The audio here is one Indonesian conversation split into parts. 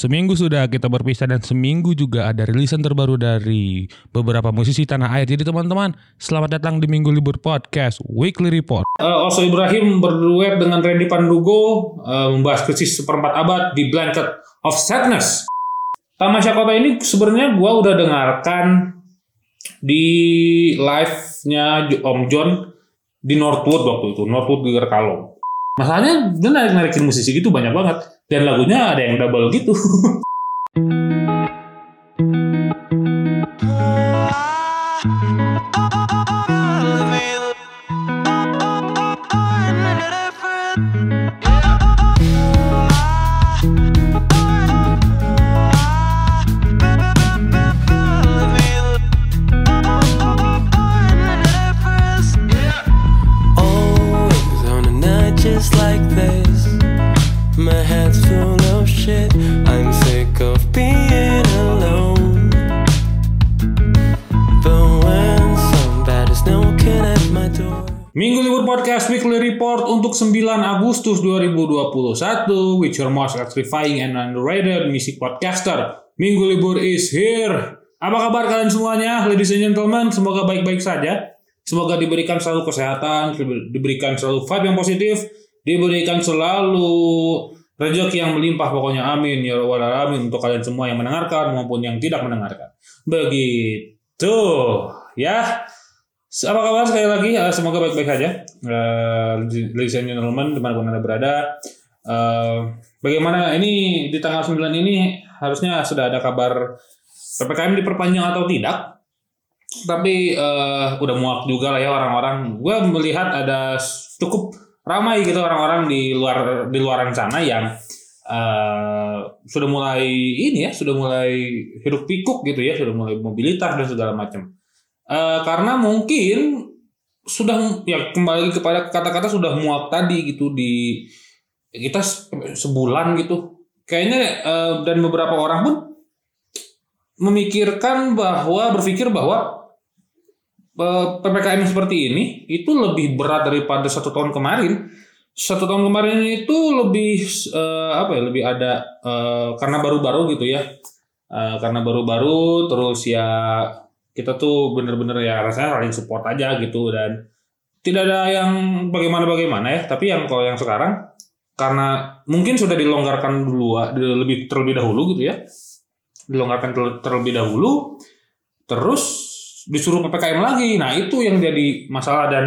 Seminggu sudah kita berpisah dan seminggu juga ada rilisan terbaru dari beberapa musisi tanah air. Jadi teman-teman, selamat datang di Minggu Libur Podcast Weekly Report. Uh, Oso Ibrahim berduet dengan Randy Pandugo uh, membahas krisis seperempat abad di Blanket of Sadness. Tamasya Kota ini sebenarnya gua udah dengarkan di live-nya Om John di Northwood waktu itu, Northwood Geger Kalong. Masalahnya dia narik-narikin musisi gitu banyak banget. Dan lagunya ada yang double gitu. Weekly Report untuk 9 Agustus 2021 with your most electrifying and underrated music podcaster. Minggu Libur is here. Apa kabar kalian semuanya, ladies and gentlemen? Semoga baik-baik saja. Semoga diberikan selalu kesehatan, diberikan selalu vibe yang positif, diberikan selalu rezeki yang melimpah pokoknya amin ya rabbal alamin untuk kalian semua yang mendengarkan maupun yang tidak mendengarkan. Begitu ya. Apa kabar sekali lagi? Eh, semoga baik-baik saja. Eh, ladies and gentlemen, di mana pun anda berada. Eh, bagaimana ini di tanggal 9 ini harusnya sudah ada kabar PPKM diperpanjang atau tidak? Tapi eh, udah muak juga lah ya orang-orang. Gue melihat ada cukup ramai gitu orang-orang di luar di luaran sana yang eh, sudah mulai ini ya, sudah mulai hidup pikuk gitu ya, sudah mulai mobilitas dan segala macam. Eh, karena mungkin sudah ya kembali kepada kata-kata sudah muak tadi gitu di kita se- sebulan gitu. Kayaknya eh, dan beberapa orang pun memikirkan bahwa berpikir bahwa eh, ppkm seperti ini itu lebih berat daripada satu tahun kemarin. Satu tahun kemarin itu lebih eh, apa ya? Lebih ada eh, karena baru-baru gitu ya. Eh, karena baru-baru terus ya kita tuh bener-bener ya rasanya saling support aja gitu dan tidak ada yang bagaimana-bagaimana ya. Tapi yang kalau yang sekarang karena mungkin sudah dilonggarkan dulu lebih terlebih dahulu gitu ya. Dilonggarkan ter- terlebih dahulu terus disuruh ppkm lagi. Nah itu yang jadi masalah dan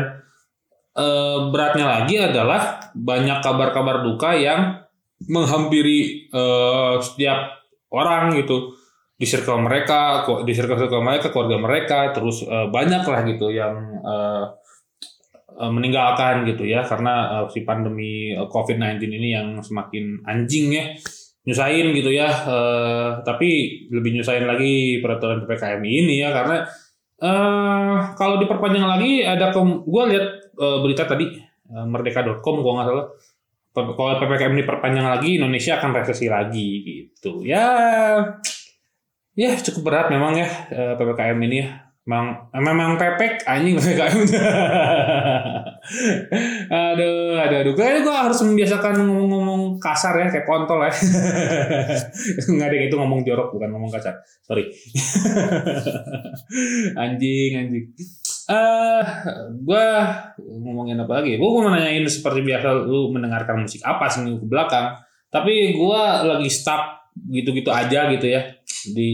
eh, beratnya lagi adalah banyak kabar-kabar duka yang menghampiri eh, setiap orang gitu di circle mereka di circle circle mereka keluarga mereka terus eh, banyak lah gitu yang eh, meninggalkan gitu ya karena eh, si pandemi eh, COVID-19 ini yang semakin anjing ya nyusahin gitu ya eh, tapi lebih nyusahin lagi peraturan ppkm ini ya karena eh kalau diperpanjang lagi ada gue lihat eh, berita tadi eh, merdeka.com gua nggak salah kalau ppkm diperpanjang lagi Indonesia akan resesi lagi gitu. Ya ya cukup berat memang ya eh, ppkm ini ya. Memang memang pepek anjing ppkm aduh aduh aduh. Kayaknya gue harus membiasakan ngomong-ngomong kasar ya kayak kontol ya. Nggak ada yang itu ngomong jorok bukan ngomong kasar. Sorry. Anjing anjing. Eh gue ngomongin apa lagi? Gue mau nanyain seperti biasa lu mendengarkan musik apa seminggu ke belakang. Tapi gue lagi stuck gitu-gitu aja gitu ya. Di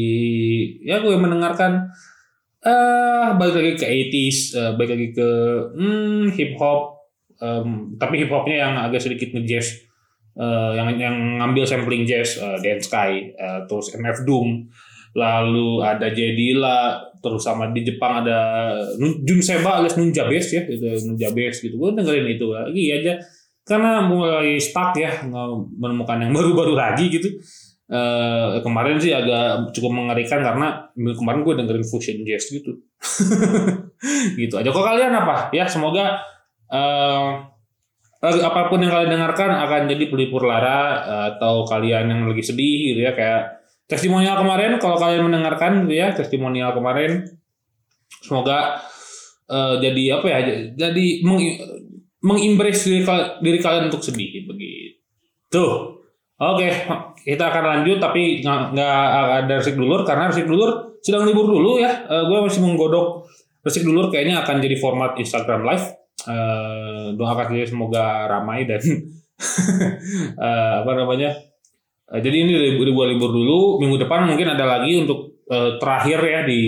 ya gue mendengarkan eh balik lagi ke 80s eh, balik lagi ke hmm, hip hop Em, tapi hip hopnya yang agak sedikit nge-jazz eh, yang yang ngambil sampling jazz eh, Dance Sky eh, terus MF Doom lalu ada Jedila terus sama di Jepang ada Jun Seba alias Nunja Bass ya itu Nunja Bass gitu. Gue dengerin itu lagi aja karena mulai stuck ya menemukan yang baru-baru lagi gitu Eh, kemarin sih agak cukup mengerikan karena kemarin gue dengerin fusion jazz gitu. Gitu aja. Kok kalian apa? Ya semoga eh, apa pun yang kalian dengarkan akan jadi pelipur lara eh, atau kalian yang lagi sedih gitu ya kayak testimonial kemarin kalau kalian mendengarkan gitu ya testimonial kemarin. Semoga eh, jadi apa ya jadi meng, mengimbres diri, diri kalian untuk sedih begitu Oke, kita akan lanjut tapi nggak ada resik dulur karena resik dulur sedang libur dulu ya. gue masih menggodok resik dulur kayaknya akan jadi format Instagram live. Eh, doakan saja semoga ramai dan eh, apa namanya. Eh, jadi ini libur libur libur dulu. Minggu depan mungkin ada lagi untuk eh, terakhir ya di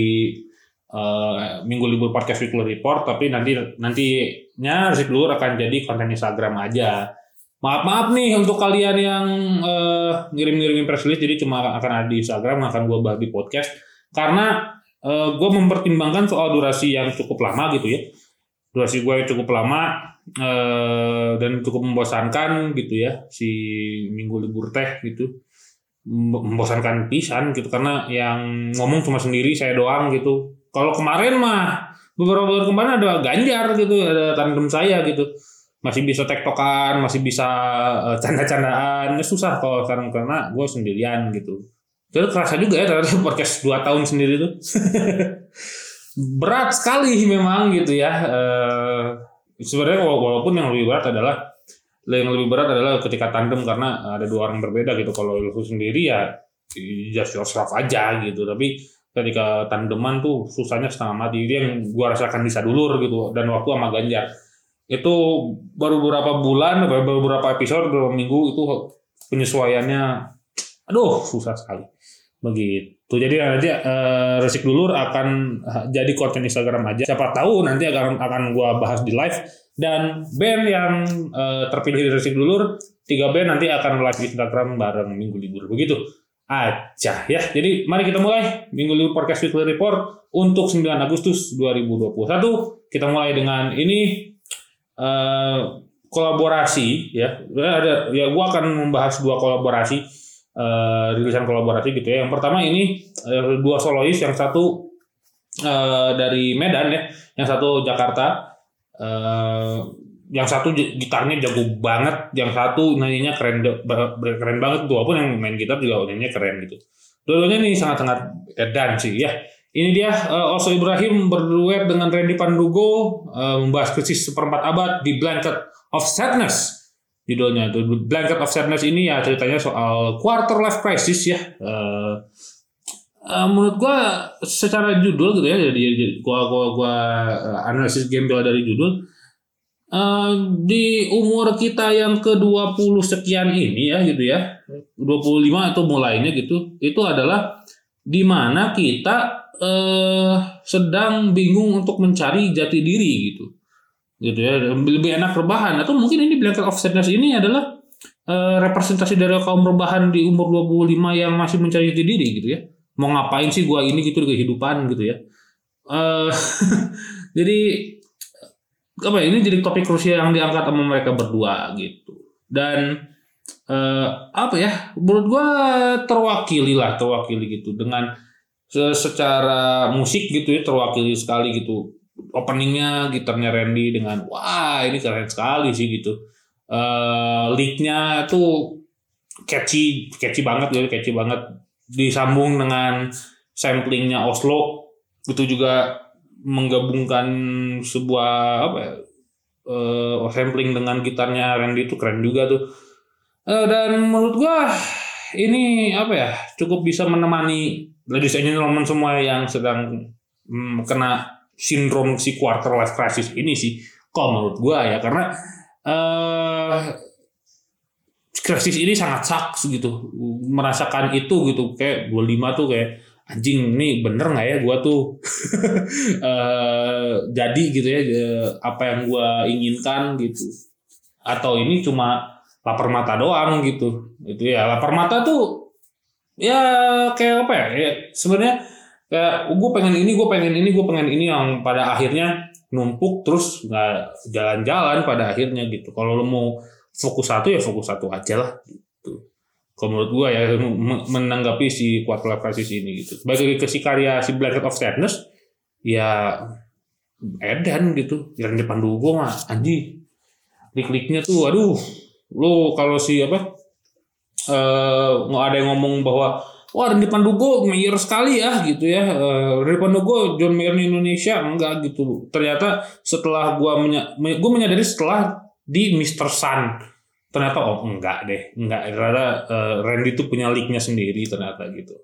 eh, minggu libur podcast weekly report. Tapi nanti nantinya resik dulur akan jadi konten Instagram aja. Maaf maaf nih untuk kalian yang eh, ngirim-ngirimin press release jadi cuma akan ada di Instagram akan gue bahas di podcast. Karena gue mempertimbangkan soal durasi yang cukup lama gitu ya. Durasi gue cukup lama eh, dan cukup membosankan gitu ya si minggu libur teh gitu. Mem- membosankan pisan gitu karena yang ngomong cuma sendiri saya doang gitu. Kalau kemarin mah beberapa bulan kemarin ada Ganjar gitu ada tandem saya gitu masih bisa tektokan, masih bisa eh, canda-candaan. Ya, susah kalau sekarang karena gue sendirian gitu. Jadi kerasa juga ya ternyata podcast 2 tahun sendiri tuh. berat sekali memang gitu ya. Eh, sebenarnya wala- walaupun yang lebih berat adalah yang lebih berat adalah ketika tandem karena ada dua orang berbeda gitu. Kalau lu sendiri ya just yourself aja gitu. Tapi ketika tandeman tuh susahnya setengah mati. Itu yang gua rasakan di Sadulur gitu dan waktu sama Ganjar itu baru beberapa bulan, baru beberapa episode, beberapa minggu itu penyesuaiannya, aduh susah sekali. Begitu. Jadi nanti eh, resik dulur akan eh, jadi konten Instagram aja. Siapa tahu nanti akan akan gua bahas di live dan band yang eh, terpilih di resik dulur tiga band nanti akan live Instagram bareng minggu libur begitu aja ya. Jadi mari kita mulai minggu libur podcast weekly report untuk 9 Agustus 2021. Kita mulai dengan ini eh, kolaborasi ya. Ada ya gua akan membahas dua kolaborasi eh, rilisan kolaborasi gitu ya. Yang pertama ini eh, dua solois yang satu eh, dari Medan ya yang satu Jakarta. Eh, yang satu gitarnya jago banget yang satu nyanyinya keren keren banget tuh walaupun yang main gitar juga nyanyinya keren gitu. Dua-duanya ini sangat-sangat edan sih ya ini dia eh, Oso Ibrahim berduet dengan Randy Pandugo eh, membahas krisis seperempat abad di Blanket of Sadness. Judulnya itu Blanket of Sadness ini ya ceritanya soal quarter life crisis ya. Eh, eh, menurut gua secara judul gitu ya jadi, gua gua gua analisis gembel dari judul eh, di umur kita yang ke-20 sekian ini ya gitu ya. 25 itu mulainya gitu. Itu adalah di mana kita eh, sedang bingung untuk mencari jati diri gitu. Gitu ya lebih enak rebahan. Atau mungkin ini blanket of sadness ini adalah eh, representasi dari kaum rebahan di umur 25 yang masih mencari jati diri gitu ya. Mau ngapain sih gua ini gitu di kehidupan gitu ya. Eh jadi apa ya, ini jadi topik krusial yang diangkat sama mereka berdua gitu. Dan eh, apa ya menurut gua terwakili lah terwakili gitu dengan secara musik gitu ya terwakili sekali gitu. Openingnya gitarnya Randy dengan wah ini keren sekali sih gitu. Eh leadnya tuh catchy catchy banget ya catchy banget. Disambung dengan samplingnya Oslo itu juga menggabungkan sebuah apa ya eh sampling dengan gitarnya Randy itu keren juga tuh. Eh, dan menurut gua ini apa ya cukup bisa menemani ladies and gentlemen semua yang sedang mm, kena sindrom si quarter life crisis ini sih. Kalau menurut gua ya karena eh krisis ini sangat saks gitu. Merasakan itu gitu kayak 25 tuh kayak anjing nih bener nggak ya gua tuh? Eh jadi gitu ya eh, apa yang gua inginkan gitu. Atau ini cuma lapar mata doang gitu. Itu ya lapar mata tuh ya kayak apa ya, ya sebenarnya kayak gue pengen ini gue pengen ini gue pengen ini yang pada akhirnya numpuk terus nggak jalan-jalan pada akhirnya gitu. Kalau lo mau fokus satu ya fokus satu aja lah gitu. Kalau menurut gue ya men- menanggapi si quarter life ini gitu. Sebagai ke si karya si Blanket of Sadness ya edan gitu. Yang depan dulu gue mah anjing. Klik-kliknya tuh aduh. Lo kalau si apa eh nggak ada yang ngomong bahwa wah Randy Pandugo mayor sekali ya gitu ya. Eh, Randy Pandugo John Mayer Indonesia. Enggak gitu. Ternyata setelah gua menya, me- gua menyadari setelah di Mr. Sun. Ternyata oh enggak deh enggak. Ternyata eh, Randy tuh punya league-nya sendiri ternyata gitu.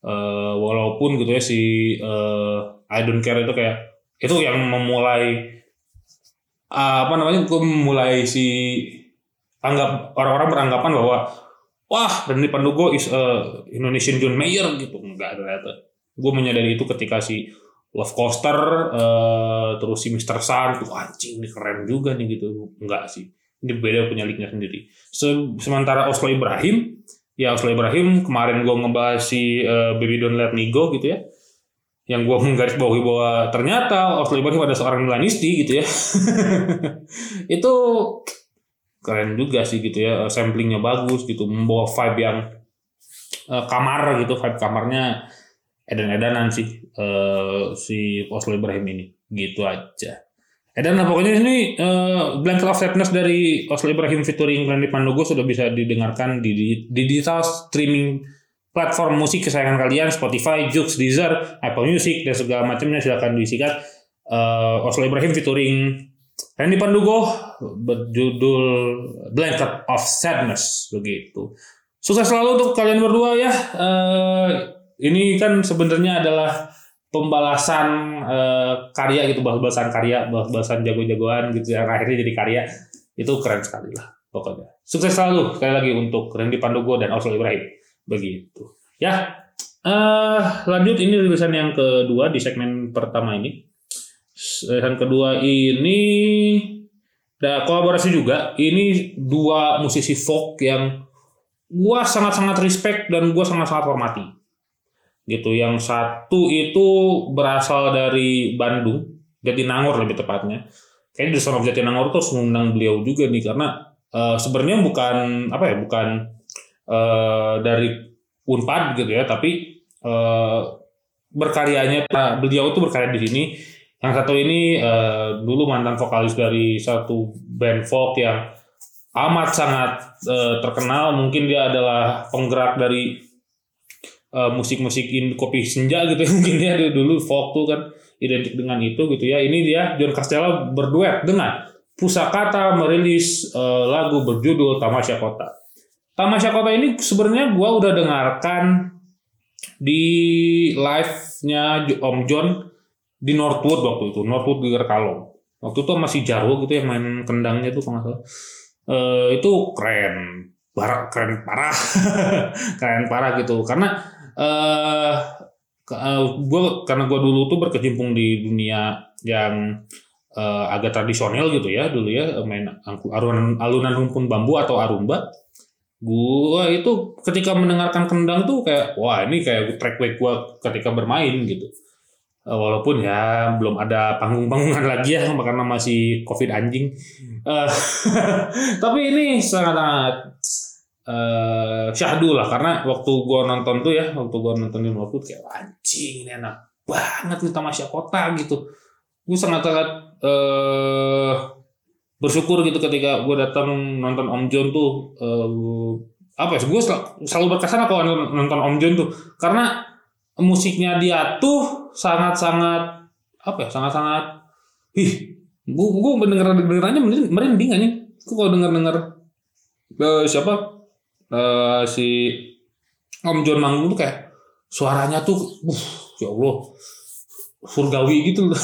Eh, walaupun gitu ya si eh, I don't care itu kayak itu yang memulai ah, apa namanya gue memulai si anggap orang-orang beranggapan bahwa wah Randy Pandugo is a Indonesian John Mayer gitu. Enggak ternyata. Gue menyadari itu ketika si Love Coaster eh, terus si Mr. Sun tuh anjing ini keren juga nih gitu. Enggak sih. Ini beda punya league-nya sendiri. Se- sementara Oslo Ibrahim ya Oslo Ibrahim kemarin gue ngebahas si eh, Baby Don't Let Me Go gitu ya. Yang gue menggaris bawahi bahwa ternyata Oslo Ibrahim ada seorang Milanisti gitu ya. Itu keren juga sih gitu ya samplingnya bagus gitu membawa vibe yang eh, kamar gitu vibe kamarnya edan-edanan sih eh, si Oslo Ibrahim ini. Gitu aja. Edan lah pokoknya ini eh, Blanket of Sadness dari Oslo Ibrahim featuring Randy Pandogo sudah bisa didengarkan di, di, di digital streaming platform musik kesayangan kalian Spotify, Joox, Deezer, Apple Music dan segala macamnya. Silahkan disikat Eh, Oslo Ibrahim featuring Randy Pandugo berjudul Blanket of Sadness begitu. Sukses selalu untuk kalian berdua ya. Eh, ini kan sebenarnya adalah pembalasan eh, karya gitu, balas-balasan karya, balas-balasan jago-jagoan gitu yang akhirnya jadi karya. Itu keren sekali lah pokoknya. Sukses selalu sekali lagi untuk Randy Pandugo dan Oslo Ibrahim. Begitu. Ya. eh lanjut ini rilisan yang kedua di segmen pertama ini. Yang kedua ini ada kolaborasi juga. Ini dua musisi folk yang gua sangat-sangat respect dan gua sangat-sangat hormati. Gitu. Yang satu itu berasal dari Bandung, Jatinangor lebih tepatnya. Kayaknya di Son Jatinangor tuh mengundang beliau juga nih karena eh, sebenarnya bukan apa ya, bukan eh, dari Unpad gitu ya, tapi eh, berkaryanya beliau tuh berkarya di sini yang satu ini eh, dulu mantan vokalis dari satu band folk yang amat sangat eh, terkenal. Mungkin dia adalah penggerak dari eh, musik-musik in kopi senja gitu. Mungkin dia dari dulu folk tuh kan identik dengan itu gitu ya. Ini dia John Castello berduet dengan Pusakata merilis eh, lagu berjudul Tamasya Kota. Tamasya Kota ini sebenarnya gua udah dengarkan di live-nya Om John di Northwood waktu itu Northwood di Kalong. Waktu itu masih Jarwo gitu yang main kendangnya tuh kalau Eh, itu keren parah keren parah keren parah gitu. Karena eh gue karena gue dulu tuh berkecimpung di dunia yang eh, agak tradisional gitu ya dulu ya main alunan alunan rumpun bambu atau arumba. Gue itu ketika mendengarkan kendang tuh kayak wah ini kayak track gue ketika bermain gitu. Eh, walaupun ya belum ada panggung-panggungan lagi ya karena masih covid anjing. Eh, tapi ini sangat-sangat eh syahdu lah karena waktu gua nonton tuh ya waktu gua nonton di waktu kayak "Wah, anjing ini enak banget nih tamasya kota gitu. Gue sangat-sangat eh bersyukur gitu ketika gue datang nonton Om John tuh eh, apa ya gue selalu, selalu berkesan kalau nonton Om John tuh. Karena musiknya dia tuh sangat-sangat apa ya sangat-sangat ih gue gue mendengar dengerannya merinding aja gue kalau denger denger eh, siapa eh, si Om John manggung tuh kayak suaranya tuh uh, ya Allah surgawi gitu.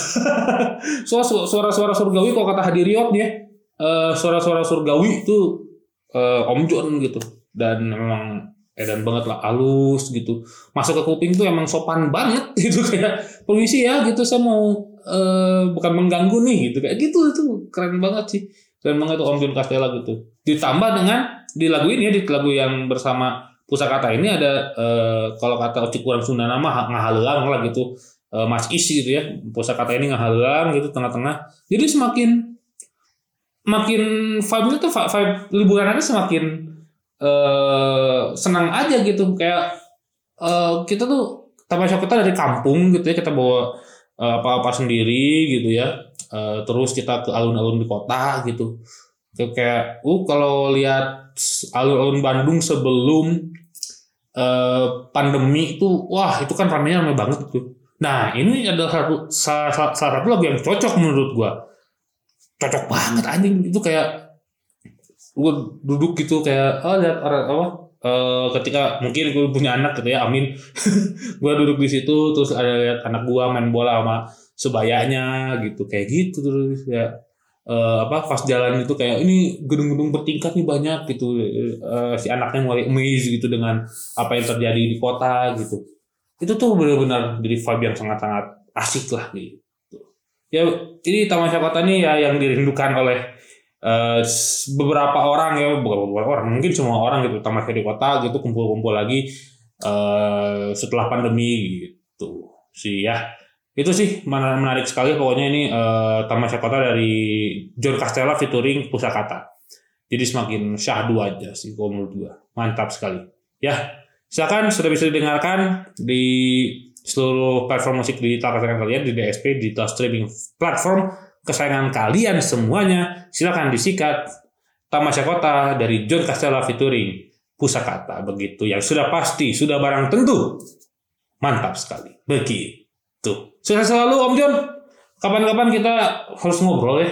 Suara suara suara surgawi kalau kata Hadiriot ya eh, suara-suara surgawi itu eh, Om John gitu. Dan memang edan banget lah halus gitu. Masuk ke kuping tuh emang sopan banget gitu kayak permisi ya gitu saya mau eh, bukan mengganggu nih gitu. Kayak gitu itu keren banget sih. Keren banget tuh Om John Castella gitu. Ditambah dengan di lagu ini ya di lagu yang bersama pusakata ini ada eh, kalau kata Ocik kurang Sunda nama ha- ngahalang lah gitu. Eh, Mas Is gitu ya pusakata ini ngahalang gitu tengah-tengah. Jadi semakin makin vibe-nya tuh vi- vibe liburannya semakin eh senang aja gitu. Kayak eh kita tuh tamasya kita dari kampung gitu ya kita bawa eh, apa-apa sendiri gitu ya. Eh, terus kita ke alun-alun di kota gitu. Kayak, kayak uh kalau lihat alun-alun Bandung sebelum eh, pandemi itu wah itu kan ramenya ramai banget tuh. Nah ini adalah satu salah, salah, salah satu lagu yang cocok menurut gua. Cocok banget anjing. Itu kayak gue duduk gitu kayak oh lihat orang apa eh, ketika mungkin gue punya anak gitu ya amin. Gue duduk di situ terus ada lihat anak gue main bola sama sebayanya gitu kayak gitu terus ya. Eh, apa pas jalan itu kayak ini gedung-gedung bertingkat nih banyak gitu. Eh, si anaknya mulai amazed gitu dengan apa yang terjadi di kota gitu. Itu tuh benar-benar jadi vibe yang sangat-sangat asik lah gitu. Ya ini Taman Kota ini ya yang dirindukan oleh eh, beberapa orang ya bukan beberapa orang mungkin semua orang gitu Taman di kota gitu kumpul-kumpul lagi eh, setelah pandemi gitu. Sih ya. Itu sih menarik sekali pokoknya ini eh, Taman Kota dari John Castella featuring Pusakata. Jadi semakin syahdu aja sih kalau menurut gua. Mantap sekali. Ya silakan sudah bisa didengarkan di seluruh platform musik digital kalian di DSP digital streaming platform kesayangan kalian semuanya silakan disikat. Tamasya Kota dari John Castella featuring Pusakata begitu. Yang sudah pasti sudah barang tentu. Mantap sekali. Begitu. Sukses selalu Om John? Kapan-kapan kita harus ngobrol ya.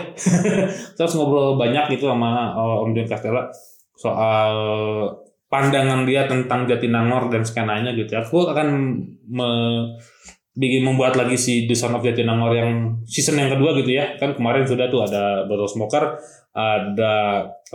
Kita harus ngobrol banyak gitu sama uh, Om John Castella soal pandangan dia tentang Jatinangor dan skenanya gitu. Aku akan me- bikin membuat lagi si The Son of Jatinangor yang season yang kedua gitu ya. Kan kemarin sudah tuh ada Bottle Smoker, ada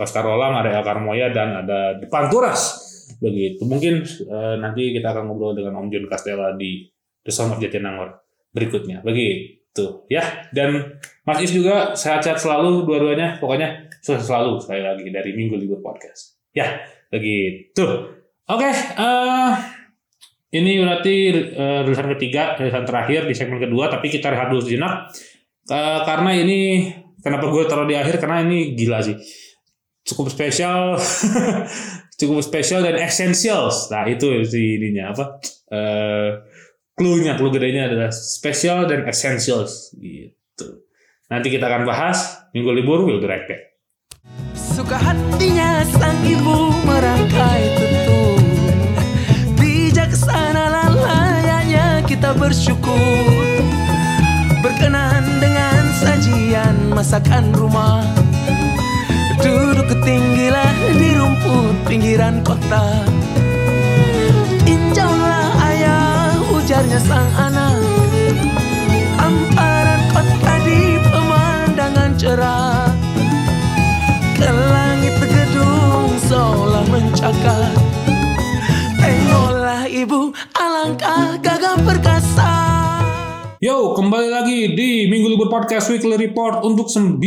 Oscar Rolang, ada El Carmoya dan ada The Panturas. Begitu. Mungkin eh, nanti kita akan ngobrol dengan Om John Castella di The Son of Jatinangor berikutnya. Begitu ya. Dan Mas Is juga sehat-sehat selalu dua-duanya. Pokoknya sukses selalu sekali lagi dari Minggu Libur Podcast. Ya, begitu. Oke, eh ini berarti eh, rilisan ketiga, rilisan terakhir di segmen kedua, tapi kita rehat dulu sejenak. Eh, karena ini kenapa gue taruh di akhir karena ini gila sih. Cukup spesial. cukup spesial dan essentials. Nah, itu sih ininya apa? Eh clue-nya, clue gedenya adalah spesial dan essentials gitu. Nanti kita akan bahas minggu libur will be right back. Suka hatinya sang ibu merangkai tutur kita bersyukur. Berkenan dengan sajian masakan rumah. Duduk ketinggilah di rumput pinggiran kota. Injaulah ayah ujarnya sang anak. Amparan kota di pemandangan cerah. Ke langit gedung seolah mencakar. Tengoklah ibu alangkah gagah perkasa Yo, kembali lagi di Minggu Libur Podcast Weekly Report untuk 9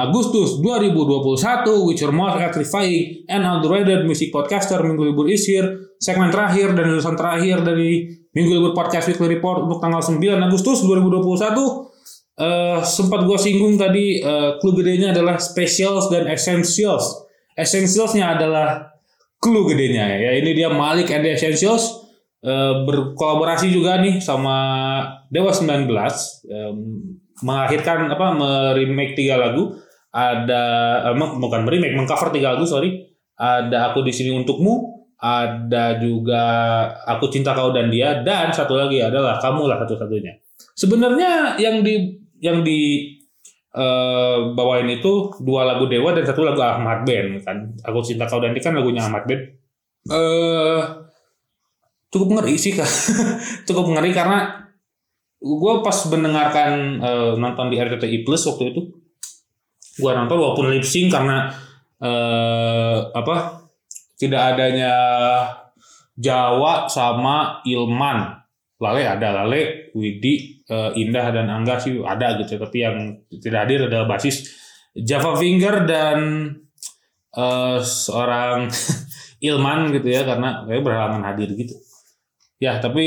Agustus 2021 with your most electrifying and underrated music podcaster Minggu Libur is here. Segmen terakhir dan lulusan terakhir dari Minggu Libur Podcast Weekly Report untuk tanggal 9 Agustus 2021. Eh, sempat gue singgung tadi eh, clue gedenya adalah specials dan essentials. Essentialsnya adalah clue gedenya ya. Ini dia Malik and the Essentials eh, berkolaborasi juga nih sama Dewa 19 em, mengakhirkan apa meremake tiga lagu. Ada meng- bukan remake mengcover tiga lagu sorry. Ada aku di sini untukmu ada juga aku cinta kau dan dia dan satu lagi adalah kamu lah satu-satunya. Sebenarnya yang di yang di eh, bawain itu dua lagu Dewa dan satu lagu Ahmad Ben kan? Aku cinta kau dan dia kan lagunya Ahmad Ben eh cukup ngeri sih kak. Cukup ngeri karena gue pas mendengarkan eh, nonton di RCTI Plus waktu itu gue nonton walaupun lip sync karena eh, apa tidak adanya Jawa sama Ilman. Lale ada Lale Widi eh, Indah dan Angga sih ada gitu tapi yang tidak hadir adalah basis Java Finger dan eh, seorang Ilman gitu ya karena kayak berhalangan hadir gitu ya tapi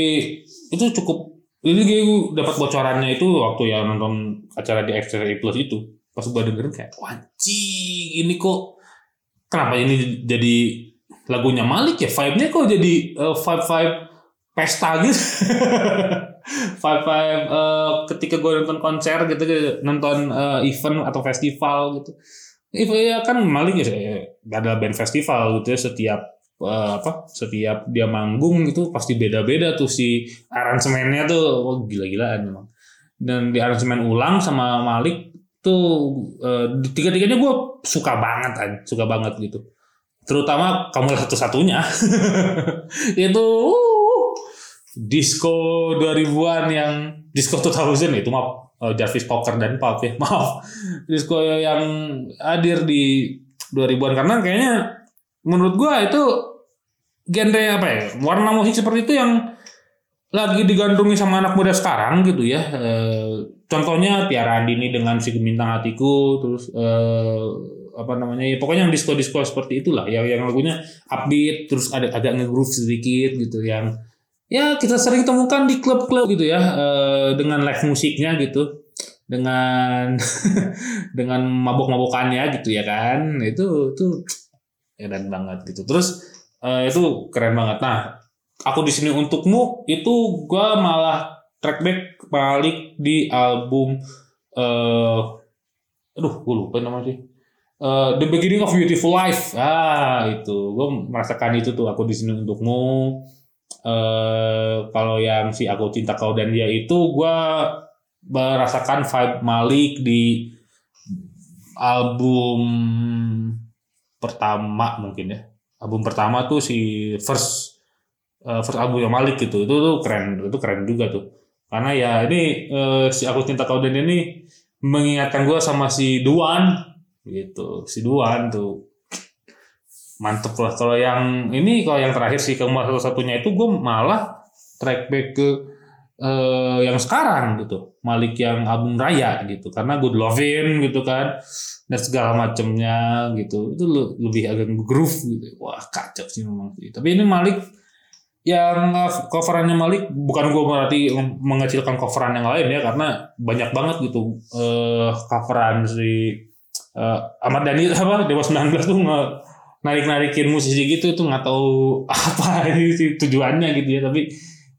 itu cukup ini gue dapat bocorannya itu waktu ya nonton acara di RCTI Plus itu. Pas gue dengerin kayak wajib ini kok kenapa ini jadi lagunya Malik ya? Vibe-nya kok jadi eh, vibe-vibe pesta gitu. Vibe-vibe eh, ketika gue nonton konser gitu nonton eh, event atau festival gitu. Event ya kan Malik ya ada band festival gitu ya setiap eh, apa setiap dia manggung itu pasti beda-beda tuh si aransemennya tuh. Oh, gila-gilaan memang. Dan di aransemen ulang sama Malik itu eh, tiga-tiganya gue suka banget kan suka banget gitu. Terutama kamu satu-satunya. Itu uh, disco 2000-an yang disco 2000 itu maaf eh, Jarvis Poker dan Pulp ya maaf. Disco yang hadir di 2000-an karena kayaknya menurut gua itu genre apa ya warna musik seperti itu yang lagi digandrungi sama anak muda sekarang gitu ya. Eh, contohnya Tiara Andini dengan si Gemintang Hatiku terus eh, apa namanya ya pokoknya yang disco disco seperti itulah. Yang yang lagunya upbeat terus ada agak nge-groove sedikit gitu yang ya kita sering temukan di klub-klub gitu ya eh, dengan live musiknya gitu. Dengan dengan mabok-mabokannya gitu ya kan. Itu itu edan banget gitu. Terus eh, itu keren banget. Nah aku di sini untukmu itu gua malah trackback balik di album eh aduh gue lupa nama sih. Eh, The Beginning of Beautiful Life. Ah itu. Gue merasakan itu tuh aku di sini untukmu. Eh kalau yang si aku cinta kau dan dia itu gue merasakan vibe Malik di album pertama mungkin ya album pertama tuh si first eh, first album yang Malik gitu. Itu tuh keren itu keren juga tuh. Karena ya ini eh, si aku cinta kau dan ini mengingatkan gue sama si Duan gitu. Si Duan tuh. Mantep lah. Kalau yang ini kalau yang terakhir sih keempat satu satunya itu gue malah track back ke eh, yang sekarang gitu. Malik yang album raya gitu. Karena Good Lovin gitu kan. Dan segala macamnya gitu. Itu le- lebih agak groove gitu. Wah kacau sih memang sih. Tapi ini Malik yang uh, coverannya Malik bukan gue berarti mengecilkan coveran yang lain ya. Karena banyak banget gitu eh coveran si eh, Ahmad Dhani apa Dewa 19 tuh nge narik narikin musisi gitu. Itu nggak tahu apa tujuannya gitu ya. Tapi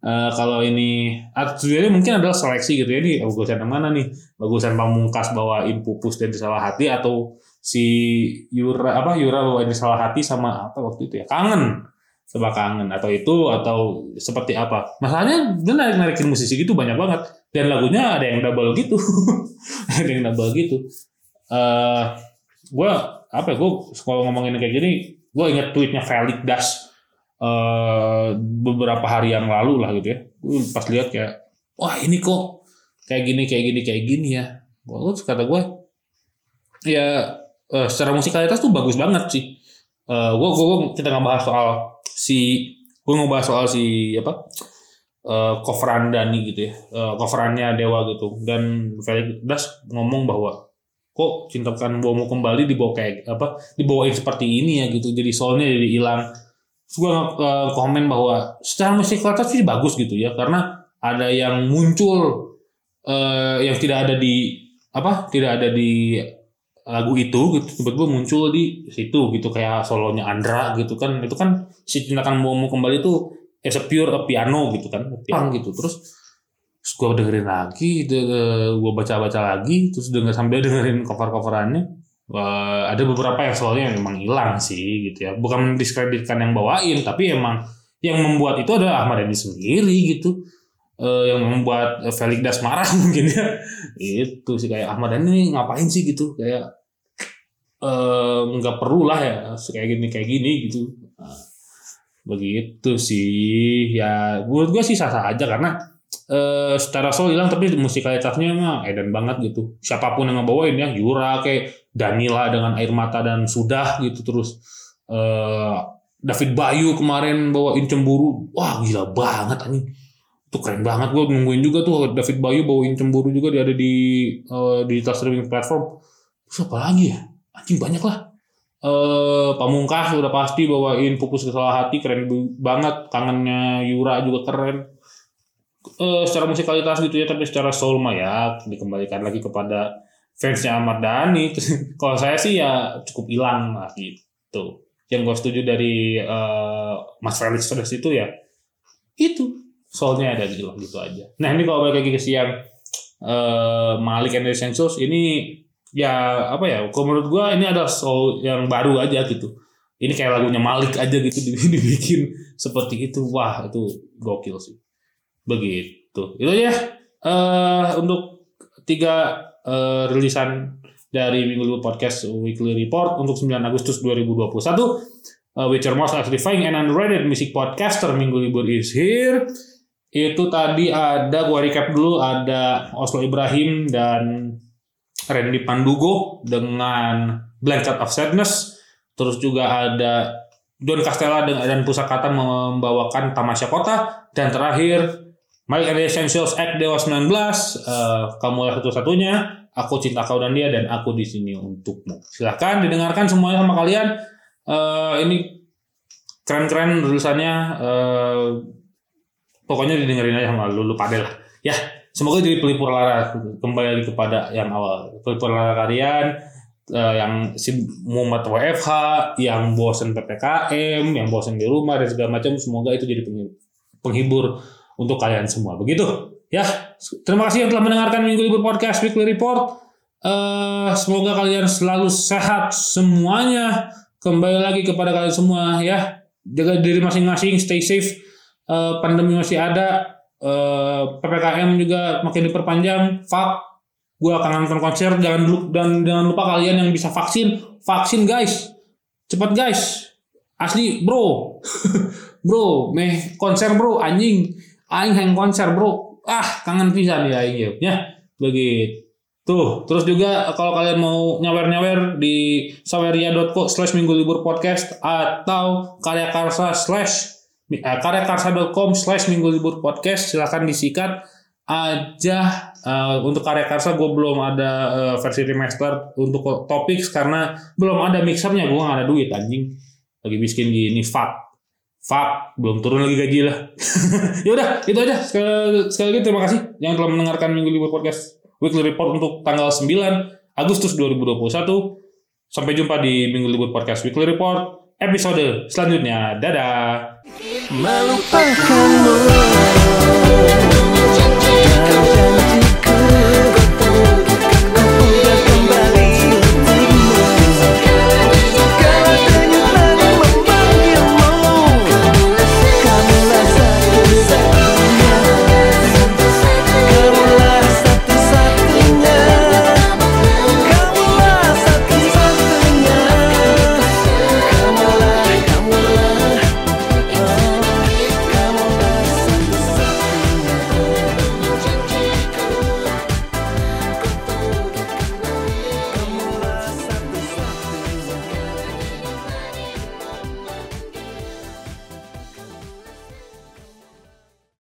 eh, kalau ini ah, tujuannya mungkin adalah seleksi gitu ya ini bagusan yang mana nih? Bagusan pamungkas bawain pupus dan salah hati atau si Yura apa Yura bawain salah hati sama apa waktu itu ya? Kangen. Coba kangen. Atau itu atau seperti apa? Masalahnya dia narik narikin musisi gitu banyak banget. Dan lagunya ada yang double gitu. Ada yang double gitu. Eh gue apa ya gue kalau ngomongin kayak gini gue ingat tweetnya Felix Das eh beberapa hari yang lalu lah gitu ya. Gue pas lihat kayak wah ini kok kayak gini kayak gini kayak gini ya. Terus kata gue ya eh, secara musikalitas tuh bagus banget sih. Eh gue gue kita nggak bahas soal si gue ngebahas soal si apa eh coveran Dani gitu ya. Eh, coverannya Dewa gitu. Dan Felix Das ngomong bahwa kok cintakan bawamu kembali dibawa kayak apa dibawain seperti ini ya gitu. Jadi soalnya jadi hilang gue eh, komen bahwa secara musikalitas sih bagus gitu ya karena ada yang muncul eh, yang tidak ada di apa tidak ada di lagu itu gitu tiba-tiba muncul di situ gitu kayak solonya Andra gitu kan. Itu kan si cintakan bawamu kembali itu as a pure a piano gitu kan piano gitu. Terus terus gue dengerin lagi gue baca-baca lagi terus denger sambil dengerin cover-coverannya Wah, ada beberapa yang soalnya memang hilang sih gitu ya. Bukan mendiskreditkan yang bawain tapi emang yang membuat itu adalah Ahmad Dhani sendiri gitu. Eh, yang membuat Felix Das marah mungkin ya. Itu sih kayak Ahmad Dhani ngapain sih gitu. Kayak eh, nggak perlu lah ya kayak gini kayak gini gitu. Nah, begitu sih. Ya menurut gue sih sah sah aja karena eh secara soul hilang tapi musikalitasnya mah edan banget gitu. Siapa pun yang ngebawain ya Yura kayak Danila dengan air mata dan sudah gitu terus. Eh David Bayu kemarin bawain cemburu. Wah gila banget anjing. Itu keren banget. Gue nungguin juga tuh David Bayu bawain cemburu juga. Dia ada di eh, digital streaming platform. Terus apa lagi ya? Anjing banyak lah. Eh Pamungkas udah pasti bawain pupus ke salah hati. Keren banget. Kangennya Yura juga keren. Eh secara musikalitas gitu ya tapi secara soul mah ya dikembalikan lagi kepada fansnya Ahmad Dhani kalau saya sih ya cukup hilang lah gitu. Yang gue setuju dari eh, Mas Felix Fedes itu ya itu. Soalnya ada hilang gitu aja. Nah ini kalau balik lagi ke siang eh Malik and Essentials ini ya apa ya kalau menurut gua ini ada soul yang baru aja gitu. Ini kayak lagunya Malik aja gitu dibikin seperti itu. Wah itu gokil sih. Begitu. Itu aja eh untuk tiga eh, rilisan dari Minggu Libur Podcast Weekly Report untuk 9 Agustus 2021. Uh, with your most electrifying and underrated music podcaster Minggu Libur is here. Itu tadi ada gua recap dulu ada Oslo Ibrahim dan Randy Pandugo dengan Blanket of Sadness. Terus juga ada Don Castella dan, dan Pusakata membawakan Tamasya Kota dan terakhir And the Essentials Act Dewa 19 eh, kamu lah satu-satunya. Aku cinta kau dan dia dan aku di sini untukmu. Silahkan didengarkan semuanya sama kalian. Eh, ini keren-keren rilisannya. Eh, pokoknya didengerin aja sama lu, lu pada lah. Ya semoga jadi pelipur lara kembali kepada yang awal. Pelipur lara kalian eh, yang si mumet WFH, yang bosen PPKM, yang bosen di rumah dan segala macam, semoga itu jadi penghi- penghibur untuk kalian semua. Begitu. Ya, terima kasih yang telah mendengarkan Minggu Libur Podcast Weekly Report. Eh, semoga kalian selalu sehat semuanya. Kembali lagi kepada kalian semua ya. Jaga diri masing-masing, stay safe. Eh, pandemi masih ada. Eh, PPKM juga makin diperpanjang. Fuck gue akan nonton konser jangan lupa dan jangan lupa kalian yang bisa vaksin vaksin guys cepat guys asli bro bro meh konser bro anjing aing hang konser bro. Ah kangen pisan ya aing ya. Begitu. Tuh, terus juga kalau kalian mau nyawer-nyawer di saweria.co slash minggu libur podcast atau karyakarsa slash eh, karyakarsa.com slash minggu libur podcast silahkan disikat. Aja Eh, untuk karya karsa gue belum ada eh, versi remaster untuk topik karena belum ada mixernya. Gue gak ada duit anjing. Lagi miskin gini fuck fuck belum turun lagi gaji lah. Ya udah itu aja. Sekali, sekali lagi terima kasih yang telah mendengarkan minggu libur podcast weekly report untuk tanggal 9 Agustus 2021 sampai jumpa di minggu libur podcast weekly report episode selanjutnya. Dadah. Melupakanmu